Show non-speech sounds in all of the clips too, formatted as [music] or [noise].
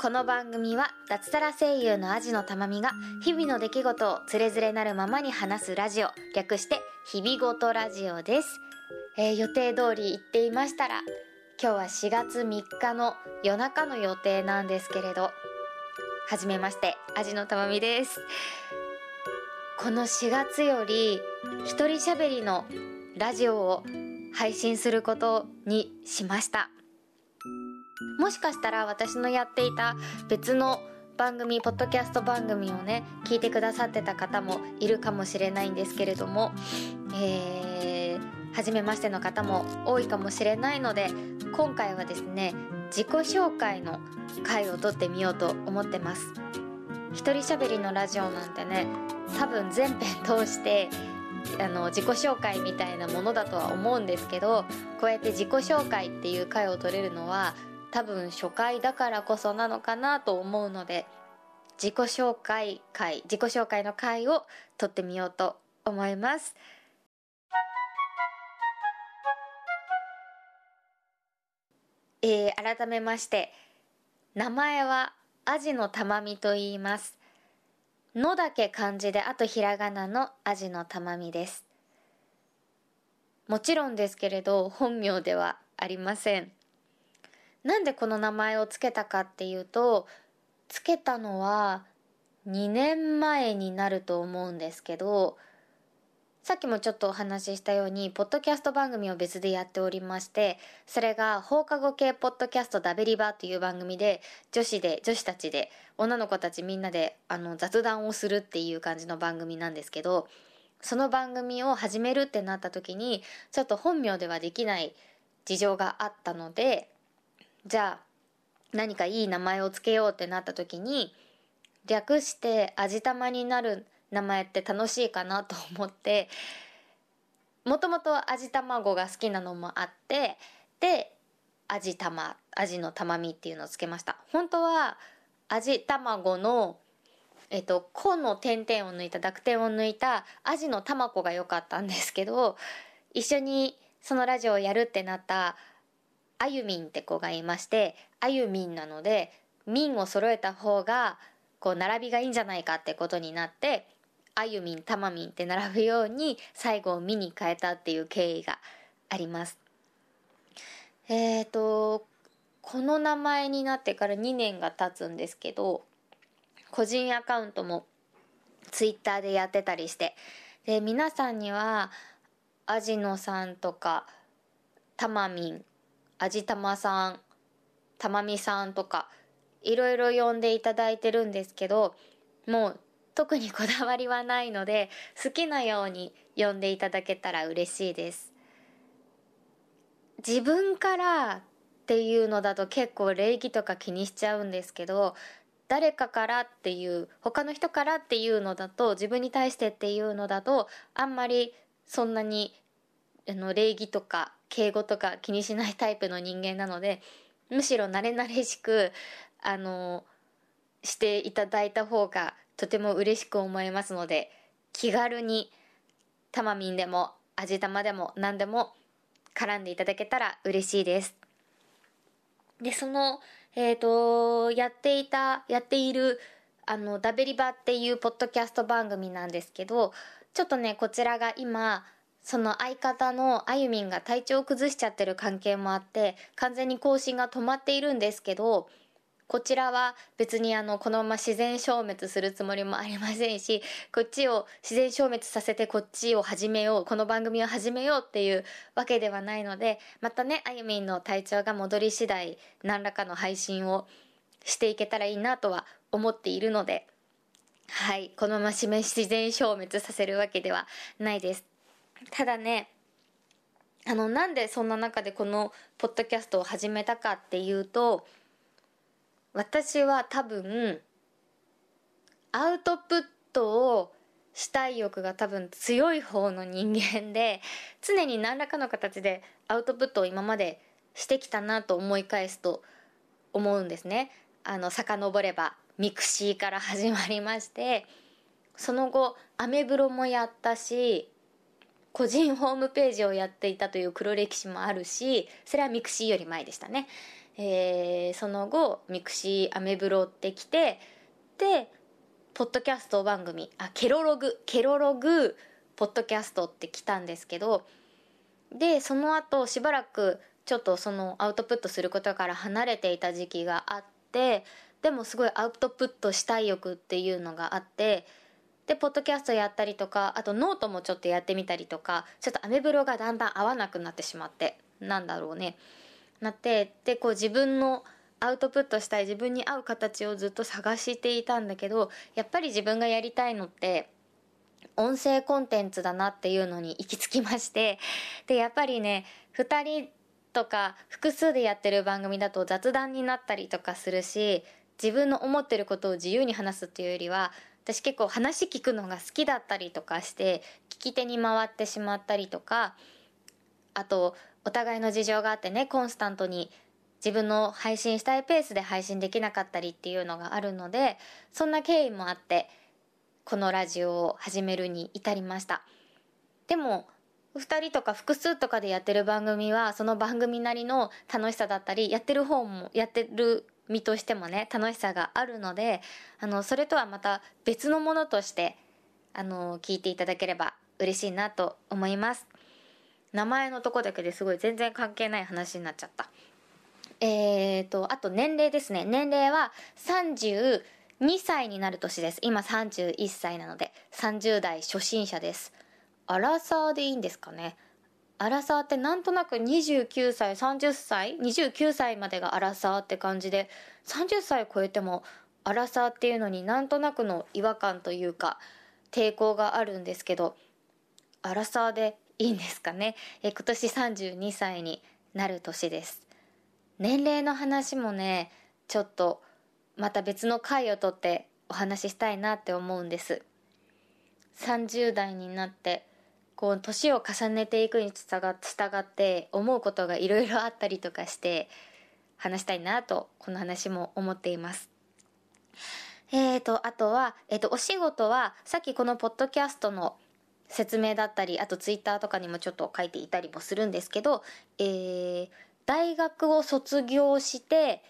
この番組は脱サラ声優のアジのたまみが日々の出来事をつれづれなるままに話すラジオ略して日々ごとラジオです、えー予定通り行っていましたら今日は4月3日の夜中の予定なんですけれどはじめましてアジのたまみです。この4月より一人喋りのラジオを配信することにしました。もしかしたら私のやっていた別の番組ポッドキャスト番組をね聞いてくださってた方もいるかもしれないんですけれどもえー、初めましての方も多いかもしれないので今回はですね自己紹介の回を撮ってみようと思ってます。一人喋りのラジオなんてね多分全編通してあの自己紹介みたいなものだとは思うんですけどこうやって自己紹介っていう回を取れるのは多分初回だからこそなのかなと思うので自己紹介回自己紹介の回を取ってみようと思います。えー改めまして名前はアジのたまみと言います。のだけ漢字であとひらがなのアジのたまみです。もちろんですけれど本名ではありません。なんでこの名前をつけたかっていうとつけたのは2年前になると思うんですけどさっきもちょっとお話ししたようにポッドキャスト番組を別でやっておりましてそれが放課後系ポッドキャストダベリバという番組で女子で女子たちで女の子たちみんなであの雑談をするっていう感じの番組なんですけどその番組を始めるってなった時にちょっと本名ではできない事情があったのでじゃあ何かいい名前をつけようってなった時に略して味玉になる名前って楽しいかなと思ってもともと味卵が好きなのもあってで味玉味の玉みっていうのをつけました。本当は味卵のえっと、子の点々を抜いた濁点を抜いたアジの卵が良かったんですけど一緒にそのラジオをやるってなったあゆみんって子がいましてあゆみんなのでみんを揃えた方がこう並びがいいんじゃないかってことになってあゆみんたまみんって並ぶように最後をみに変えたっていう経緯があります。えっ、とこの名前になってから2年が経つんですけど個人アカウントもツイッターでやってたりしてで皆さんにはアジノさんとかたまみんあじたまさんたまみさんとかいろいろ呼んでいただいてるんですけどもう特にこだわりはないので好きなように呼んでいただけたら嬉しいです。自分からっていうのだと結構礼儀とか気にしちゃうんですけど誰かからっていう他の人からっていうのだと自分に対してっていうのだとあんまりそんなにあの礼儀とか敬語とか気にしないタイプの人間なのでむしろ慣れ慣れしくあのしていただいた方がとても嬉しく思いますので気軽にたまみんでも味玉でも何でも絡んでいただけたら嬉しいです。でそのえっ、とやっていたやっているあのダベリバっていうポッドキャスト番組なんですけどちょっとねこちらが今その相方のあゆみんが体調を崩しちゃってる関係もあって完全に更新が止まっているんですけどこちらは別にあのこのまま自然消滅するつもりもありませんしこっちを自然消滅させてこっちを始めようこの番組を始めようっていうわけではないのでまたねあゆみんの体調が戻り次第何らかの配信をしていけたらいいなとは思っているのではいこのまま自然消滅させるわけではないです。ただねあのなんでそんな中でこのポッドキャストを始めたかっていうと私は多分アウトプットをしたい欲が多分強い方の人間で常に何らかの形でアウトプットを今までしてきたなと思い返すと思うんですね。あの遡ればミクシーから始まりましてその後アメブロもやったし個人ホームページをやっていたという黒歴史もあるしそれはミクシーより前でしたね、えー、その後ミクシーアメブロってきてでポッドキャスト番組あケロログケロログポッドキャストって来たんですけどでその後しばらくちょっとそのアウトプットすることから離れていた時期があってでもすごいアウトプットしたい欲っていうのがあってでポッドキャストやったりとかあとノートもちょっとやってみたりとかちょっとアメブロがだんだん合わなくなってしまってなんだろうね。なってでこう自分のアウトプットしたい自分に合う形をずっと探していたんだけどやっぱり自分がやりたいのって音声コンテンツだなっていうのに行き着きましてでやっぱりね2人とか複数でやってる番組だと雑談になったりとかするし自分の思ってることを自由に話すっていうよりは私結構話聞くのが好きだったりとかして聞き手に回ってしまったりとかあとお互いの事情があってねコンスタントに自分の配信したいペースで配信できなかったりっていうのがあるのでそんな経緯もあってこのラジオを始めるに至りました。でも2人とか複数とかでやってる番組はその番組なりの楽しさだったりやってる方もやってる身としてもね楽しさがあるのであのそれとはまた別のものとしてあの聞いていただければ嬉しいなと思います。名前のとこだけですごい全然関係ない話になっちゃった。えーとあと年齢ですね。年齢は32歳になる年です。今31歳なので30代初心者です。アラサーでいいんですかね。アラサーってなんとなく29歳30歳29歳までがアラサーって感じで30歳超えてもアラサーっていうのになんとなくの違和感というか抵抗があるんですけどアラサーでいいんですかね。え今年32歳になる年です。年齢の話もねちょっとまた別の回をとってお話ししたいなって思うんです。30代になってこう年を重ねていくにつたが従って思うことがいろいろあったりとかして話したいなとこの話も思っています。えーとあとは、えーと、お仕事はさっきこのポッドキャストの説明だったりあとツイッターとかにもちょっと書いていたりもするんですけど、えー、大学を卒業して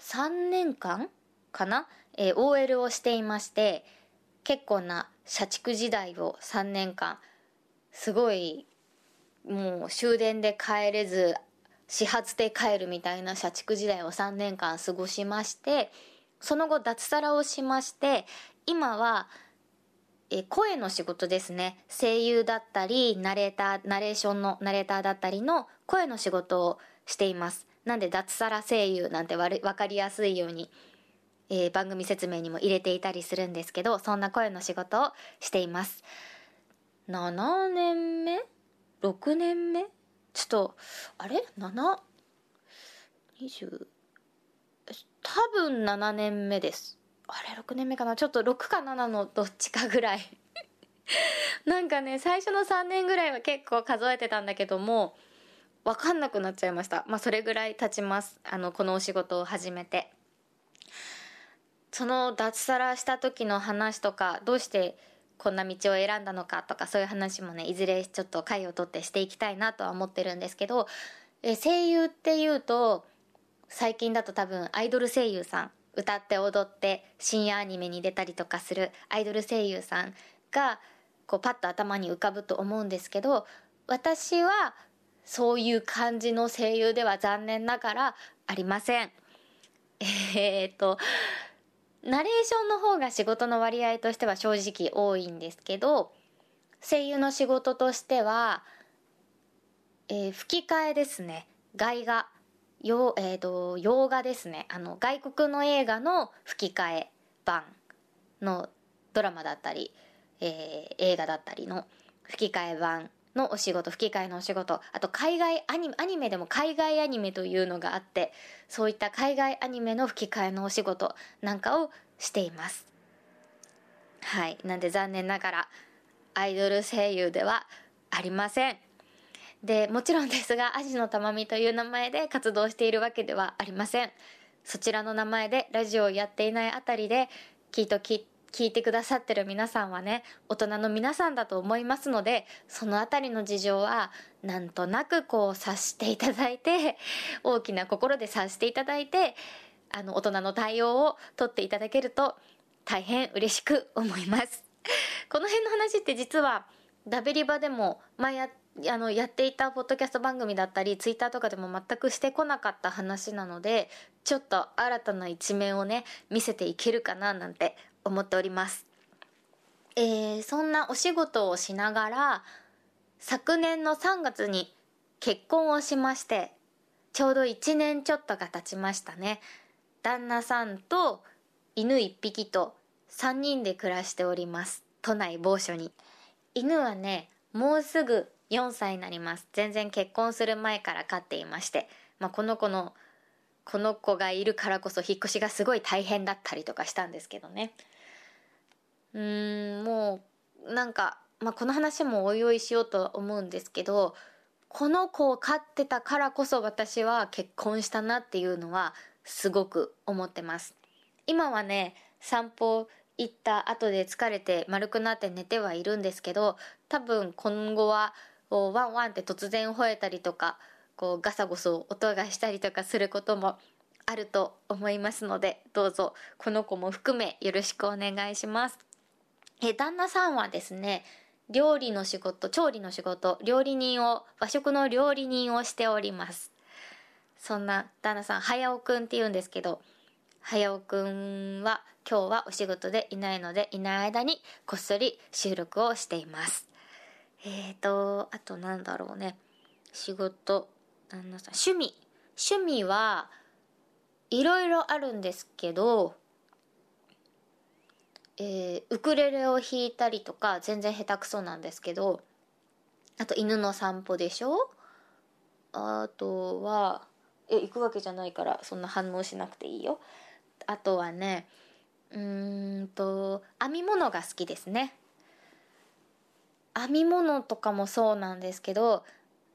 3年間かな、えー、OL をしていまして結構な社畜時代を3年間すごいもう終電で帰れず始発で帰るみたいな社畜時代を3年間過ごしましてその後脱サラをしまして今はえ声の仕事ですね。声優だったりナレーターナレーションのナレーターだったりの声の仕事をしています。なんで脱サラ声優なんて分かりやすいようにえー、番組説明にも入れていたりするんですけどそんな声の仕事をしています。7年目？6年目？ちょっとあれ？7? 20多分7年目です。あれ6年目かな？ちょっと6か7のどっちかぐらい。[laughs] なんかね最初の3年ぐらいは結構数えてたんだけども分かんなくなっちゃいました。まあそれぐらい経ちます。あのこのお仕事を始めて。その脱サラした時の話とかどうしてこんな道を選んだのかとかそういう話もねいずれちょっと回を取ってしていきたいなとは思ってるんですけどえ声優っていうと最近だと多分アイドル声優さん歌って踊って深夜アニメに出たりとかするアイドル声優さんがこうパッと頭に浮かぶと思うんですけど私はそういう感じの声優では残念ながらありません。えー、っとナレーションの方が仕事の割合としては正直多いんですけど声優の仕事としては、えー、吹き替えですね外画よ、えーと、洋画ですね。あの外国の映画の吹き替え版のドラマだったり、えー、映画だったりの吹き替え版のお仕事吹き替えのお仕事あと海外アニメアニメでも海外アニメというのがあってそういった海外アニメの吹き替えのお仕事なんかをしています。はい。なんで残念ながらアイドル声優ではありません。でもちろん [laughs] ですがアジのたまみという名前で活動しているわけではありませんそちらの名前でラジオをやっていないあたりできっとき聞いてくださってる皆さんはね、大人の皆さんだと思いますので、そのあたりの事情は、なんとなくこう察していただいて、[laughs] 大きな心で察していただいて、あの、大人の対応をとっていただけると、大変嬉しく思います。[laughs] この辺の話って実は、ダベリバでも前やあのやっていたポッドキャスト番組だったりツイッターとかでも全くしてこなかった話なのでちょっと新たな一面をね見せていけるかななんて思っております。えー、そんなお仕事をしながら昨年の3月に結婚をしましてちょうど1年ちょっとが経ちましたね。旦那さんと犬1匹と3人で暮らしております。都内某所に。犬はねもうすぐ4歳になります。全然結婚する前から飼っていまして、まあ、この子のこの子がいるからこそ引っ越しがすごい大変だったりとかしたんですけどね。うーんもうなんか、まあ、この話もおいおいしようとは思うんですけどこの子を飼ってたからこそ私は結婚したなっていうのはすごく思ってます。今はね散歩行った後で疲れて丸くなって寝てはいるんですけど多分今後はこうワンワンって突然吠えたりとかこうガサゴソ音がしたりとかすることもあると思いますのでどうぞこの子も含めよろしくお願いします。え旦那さんはですね料理の仕事調理の仕事料理人を和食の料理人をしております。そんな旦那さん早尾くんって言うんですけど早尾くんは今日はお仕事でいないのでいない間にこっそり収録をしています。えーとあとなんだろうね。仕事。旦那さん趣味。趣味はいろいろあるんですけどえー、ウクレレを弾いたりとか全然下手くそなんですけどあと犬の散歩でしょ？あとはえ行くわけじゃないからそんな反応しなくていいよ。あとはねうーんと編み物が好きですね。編み物とかもそうなんですけど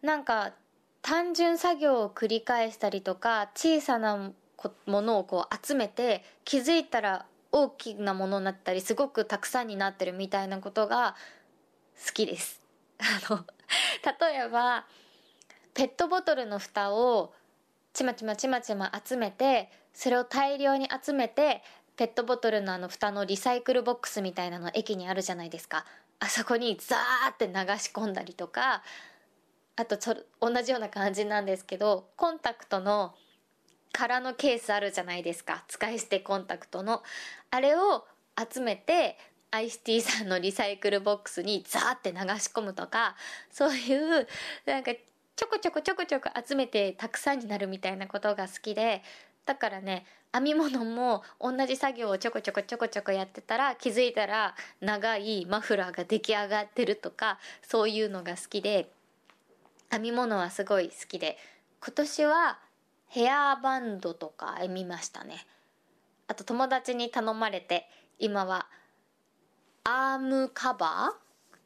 なんか単純作業を繰り返したりとか小さなものをこう集めて気づいたら大きなものになったりすごくたくさんになってるみたいなことが好きです。[laughs] あの例えばペットボトルの蓋をちまちまちまちま集めてそれを大量に集めてペットボトルのあの蓋のリサイクルボックスみたいなの駅にあるじゃないですかあそこにザーって流し込んだりとかあとちょ同じような感じなんですけどコンタクトの空のケースあるじゃないですか。使い捨てコンタクトの。あれを集めてアイスティーさんのリサイクルボックスにザーって流し込むとかそういうなんかちょこちょこちょこちょこ集めてたくさんになるみたいなことが好きでだからね編み物も同じ作業をちょこちょこちょこちょこやってたら気づいたら長いマフラーが出来上がってるとかそういうのが好きで編み物はすごい好きで今年はヘアバンドとか編みましたね。あと友達に頼まれて今はアームカバーっ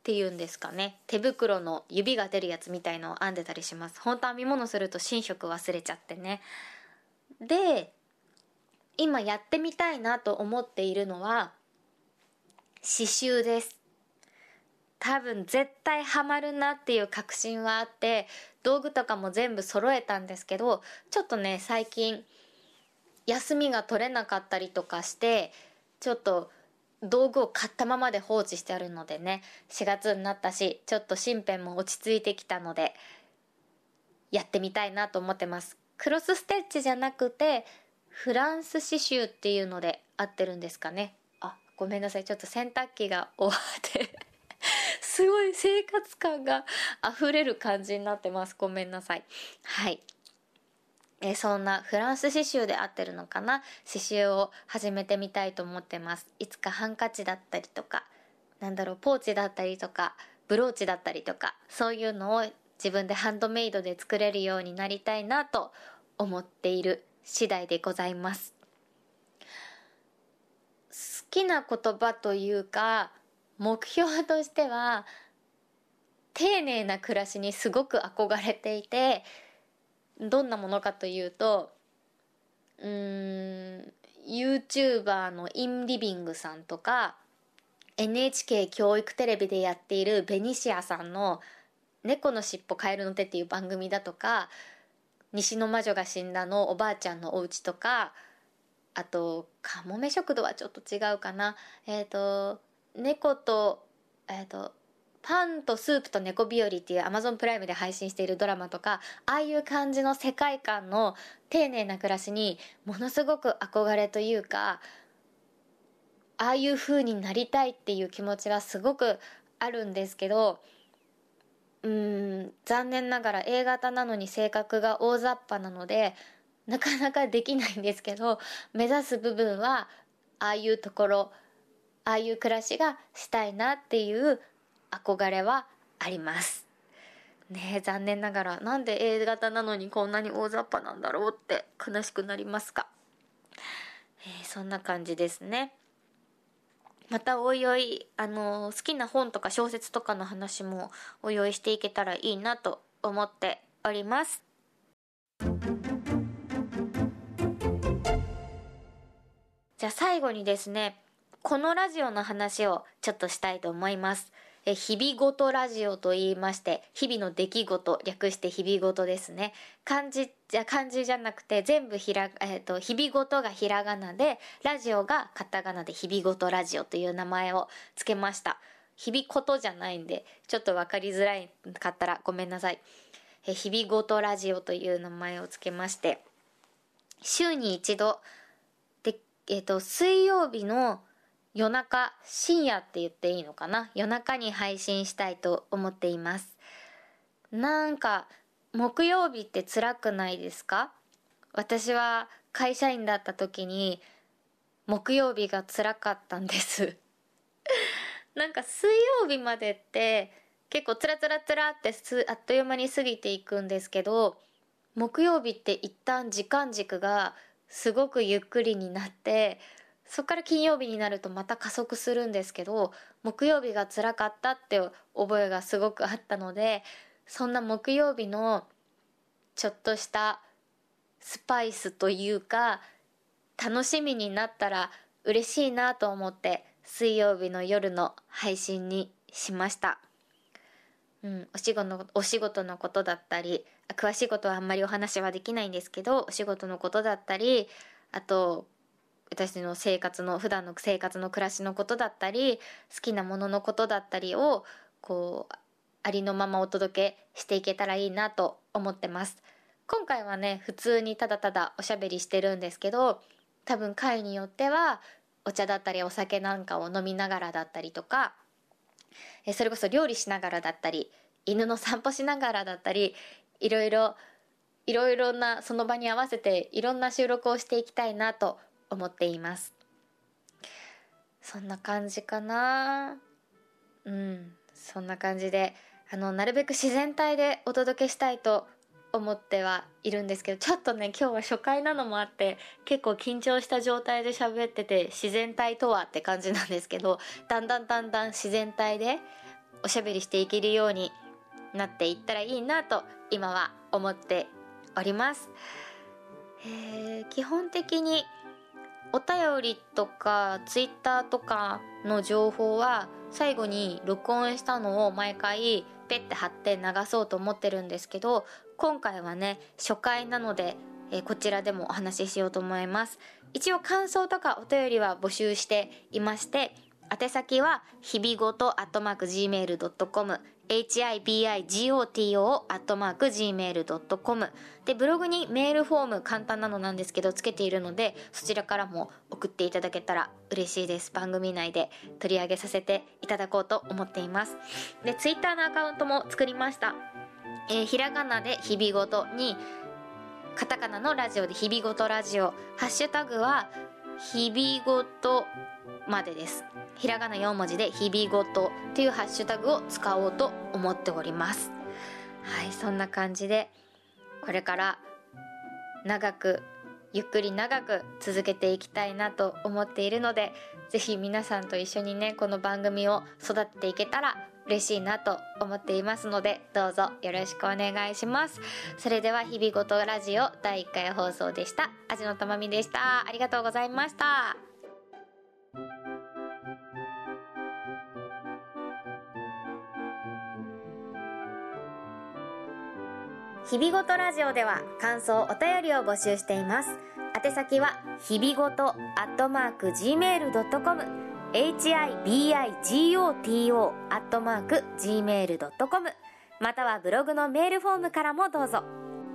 ていうんですかね。手袋の指が出るやつみたいのを編んでたりします。本当編み物すると寝食忘れちゃってね。で今やってみたいなと思っているのは刺繍です。多分絶対ハマるなっていう確信はあって道具とかも全部揃えたんですけどちょっとね最近休みが取れなかったりとかしてちょっと道具を買ったままで放置してあるのでね4月になったしちょっと身辺も落ち着いてきたのでやってみたいなと思ってます。クロスステッチじゃなくてフランス刺繍っていうので合ってるんですかね？あごめんなさいちょっと洗濯機が終わって [laughs] すごい生活感が溢れる感じになってます。ごめんなさい。はい。えそんなフランス刺繍で合ってるのかな？刺繍を始めてみたいと思ってます。いつかハンカチだったりとか、なんだろう、ポーチだったりとか、ブローチだったりとか、そういうのを自分でハンドメイドで作れるようになりたいなと思っている次第でございます。好きな言葉というか、目標としては丁寧な暮らしにすごく憧れていてどんなものかというとうーん YouTuber のインリビングさんとか NHK 教育テレビでやっているベニシアさんの「猫のしっぽカエルの手」っていう番組だとか「西の魔女が死んだ」のおばあちゃんのお家とかあと「かもめ食堂」はちょっと違うかな。えっ、ー、と猫とえっ、ー、とパンとスープと猫日和っていう Amazon プライムで配信しているドラマとかああいう感じの世界観の丁寧な暮らしにものすごく憧れというかああいう風になりたいっていう気持ちはすごくあるんですけどうん残念ながら A 型なのに性格が大雑把なのでなかなかできないんですけど目指す部分はああいうところああいう暮らしがしたいなっていう憧れはあります。ね残念ながらなんで A 型なのにこんなに大雑把なんだろうって悲しくなりますか、えー、そんな感じですね。またおいおいあの好きな本とか小説とかの話もおいおいしていけたらいいなと思っております。じゃあ最後にですねこのラジオの話をちょっとしたいと思います。え日々ごとラジオと言いまして日々の出来事略して日々ごとですね。漢字じゃ漢字じゃなくて全部ひら、えーと、日々ごとがひらがなでラジオがカタカナで日々ごとラジオという名前を付けました。日々ことじゃないんでちょっと分かりづらいかったらごめんなさい。え日々ごとラジオという名前を付けまして週に一度で、えーと水曜日の夜中深夜って言っていいのかな？夜中に配信したいと思っています。なんか木曜日って辛くないですか？私は会社員だった時に木曜日が辛かったんです。[laughs] なんか水曜日までって結構つらつらつらってすあっという間に過ぎていくんですけど木曜日って一旦時間軸がすごくゆっくりになってそっから金曜日になるとまた加速するんですけど木曜日が辛かったって覚えがすごくあったのでそんな木曜日のちょっとしたスパイスというか楽しみになったら嬉しいなと思って水曜日の夜の配信にしました。うん、お仕事のお仕事のことだったり詳しいことはあんまりお話はできないんですけどお仕事のことだったりあと私の生活の普段の生活の暮らしのことだったり好きなもののことだったりをこうありのままお届けしていけたらいいなと思ってます。今回はね普通にただただおしゃべりしてるんですけど多分回によってはお茶だったりお酒なんかを飲みながらだったりとかそれこそ料理しながらだったり犬の散歩しながらだったりいろいろいろいろなその場に合わせていろんな収録をしていきたいなと思っています。そんな感じかな。うん。そんな感じであのなるべく自然体でお届けしたいと思ってはいるんですけどちょっとね今日は初回なのもあって結構緊張した状態で喋ってて自然体とはって感じなんですけどだんだんだんだん自然体でおしゃべりしていけるようになっていったらいいなと今は思っております。えー、基本的にお便りとか Twitter とかの情報は最後に録音したのを毎回ペッて貼って流そうと思ってるんですけど今回はね初回なので、えー、こちらでもお話ししようと思います。一応感想とかお便りは募集していまして宛先は日々ごとアットマーク gmail.com hibigoto アットマーク gmail.com で、ブログにメールフォーム簡単なのなんですけどつけているので、そちらからも送っていただけたら嬉しいです。番組内で取り上げさせていただこうと思っています。で、ツイッターのアカウントも作りました。えー、ひらがなで日々ごとに、カタカナのラジオで日々ごとラジオ、ハッシュタグは日々ごとまでです。ひらがな4文字で日々ごとというハッシュタグを使おうと思っておりますはいそんな感じでこれから長くゆっくり長く続けていきたいなと思っているので是非皆さんと一緒にねこの番組を育てていけたら嬉しいなと思っていますのでどうぞよろしくお願いします。それでは日々ごとラジオ第1回放送でした。味のたまみでした。ありがとうございました。日々ごとラジオでは感想お便りを募集しています。宛先は日々ごと at mark gmail.com hibigoto.gmail.com またはブログのメールフォームからもどうぞ。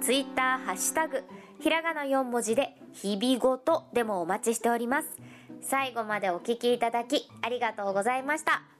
ツイッターハッシュタグひらがな4文字で日々ごとでもお待ちしております。最後までお聞きいただきありがとうございました。